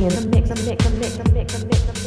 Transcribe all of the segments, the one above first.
mix, the mix, the mix, the mix, the mix, the mix.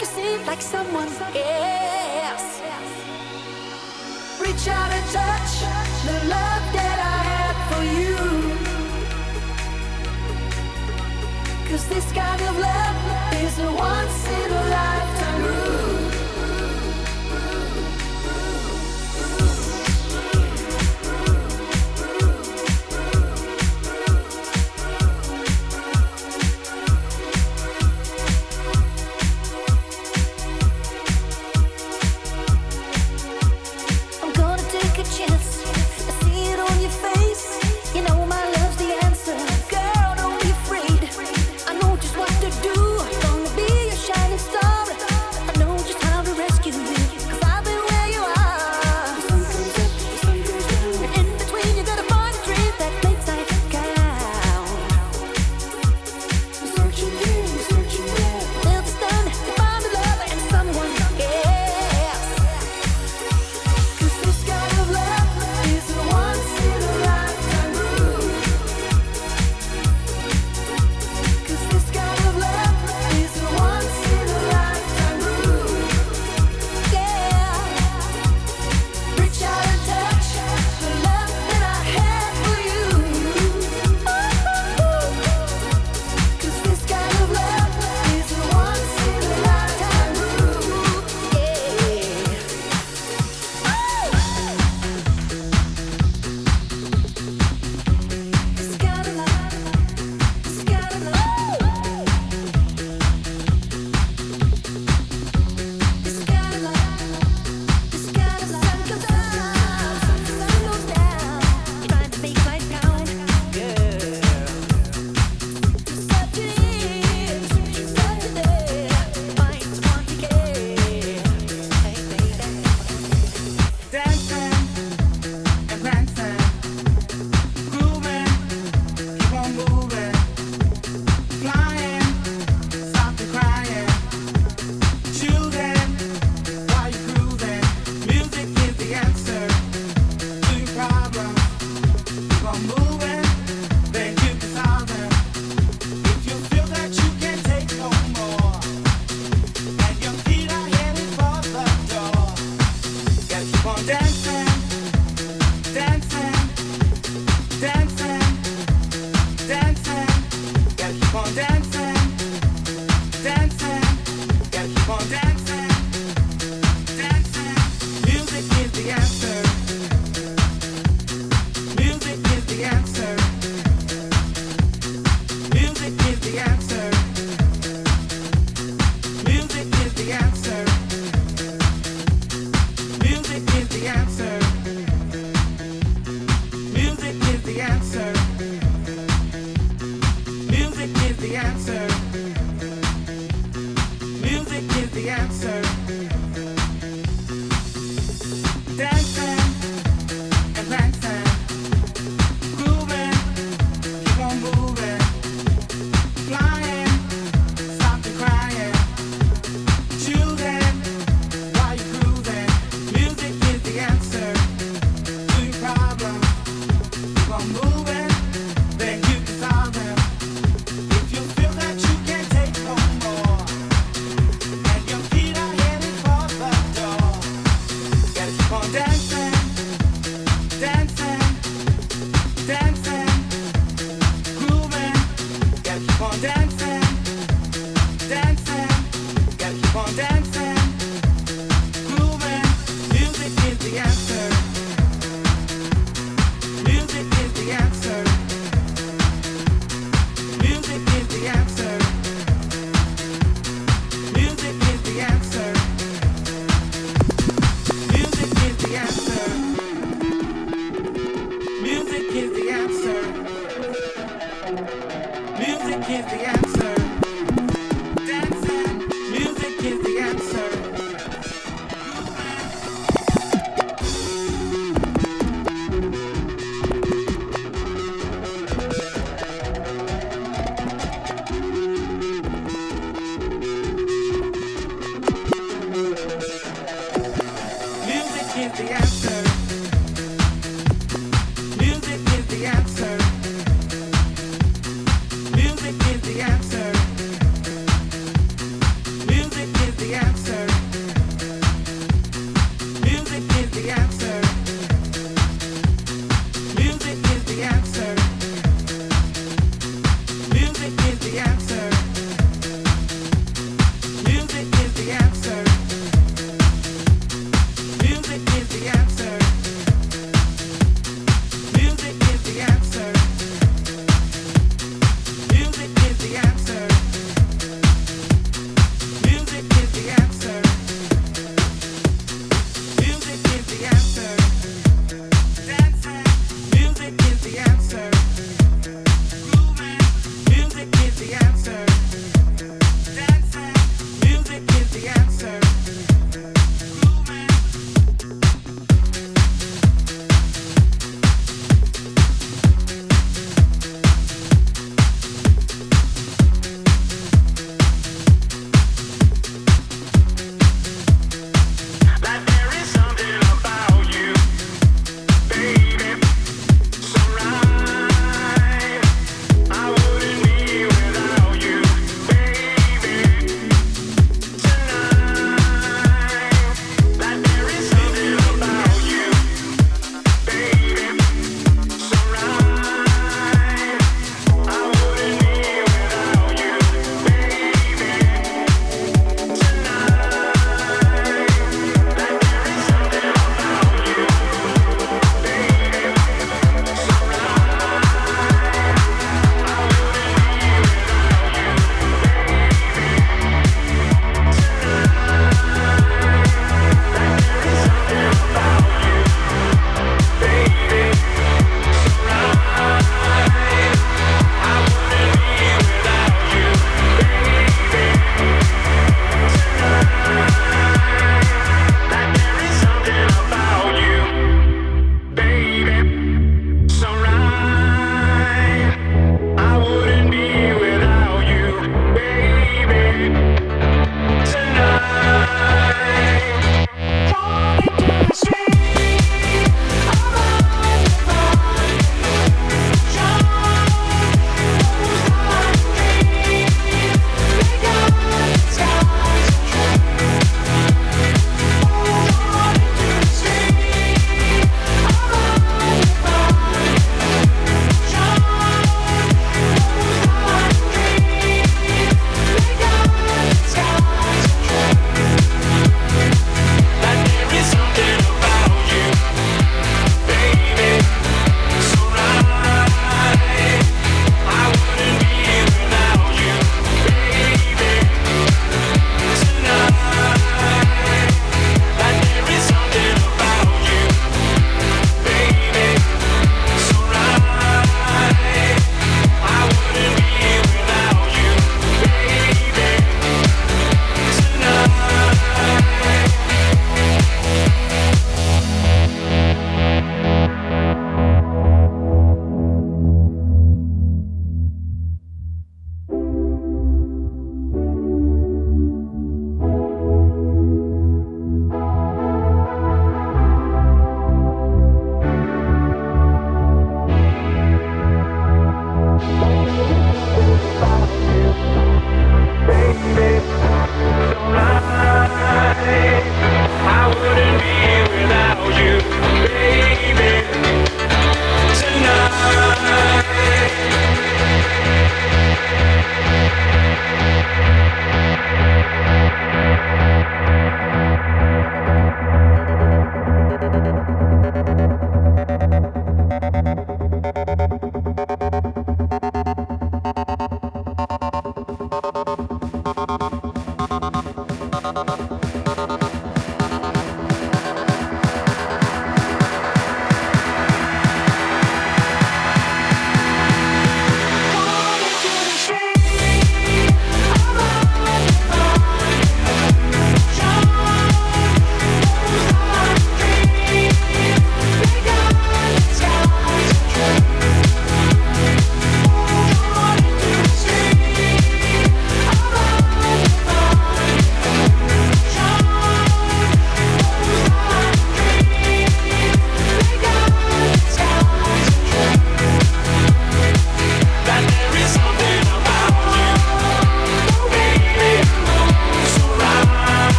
make you seem like someone else. Reach out and touch the love that I have for you. Cause this kind of love is a once in a lifetime.